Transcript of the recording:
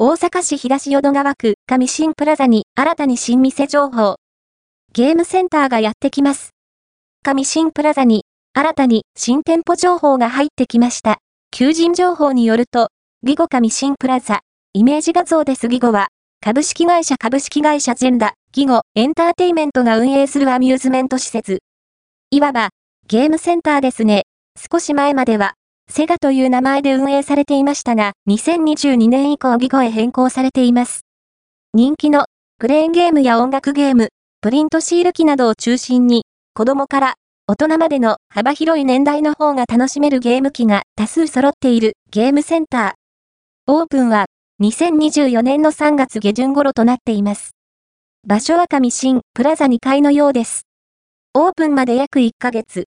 大阪市東淀川区上新プラザに新たに新店情報。ゲームセンターがやってきます。上新プラザに新たに新店舗情報が入ってきました。求人情報によると、ギゴ上新プラザ、イメージ画像ですギゴは、株式会社株式会社ジェンダ、ギゴエンターテイメントが運営するアミューズメント施設。いわば、ゲームセンターですね。少し前までは、セガという名前で運営されていましたが、2022年以降ギゴへ変更されています。人気の、クレーンゲームや音楽ゲーム、プリントシール機などを中心に、子供から大人までの幅広い年代の方が楽しめるゲーム機が多数揃っているゲームセンター。オープンは2024年の3月下旬頃となっています。場所は上新プラザ2階のようです。オープンまで約1ヶ月。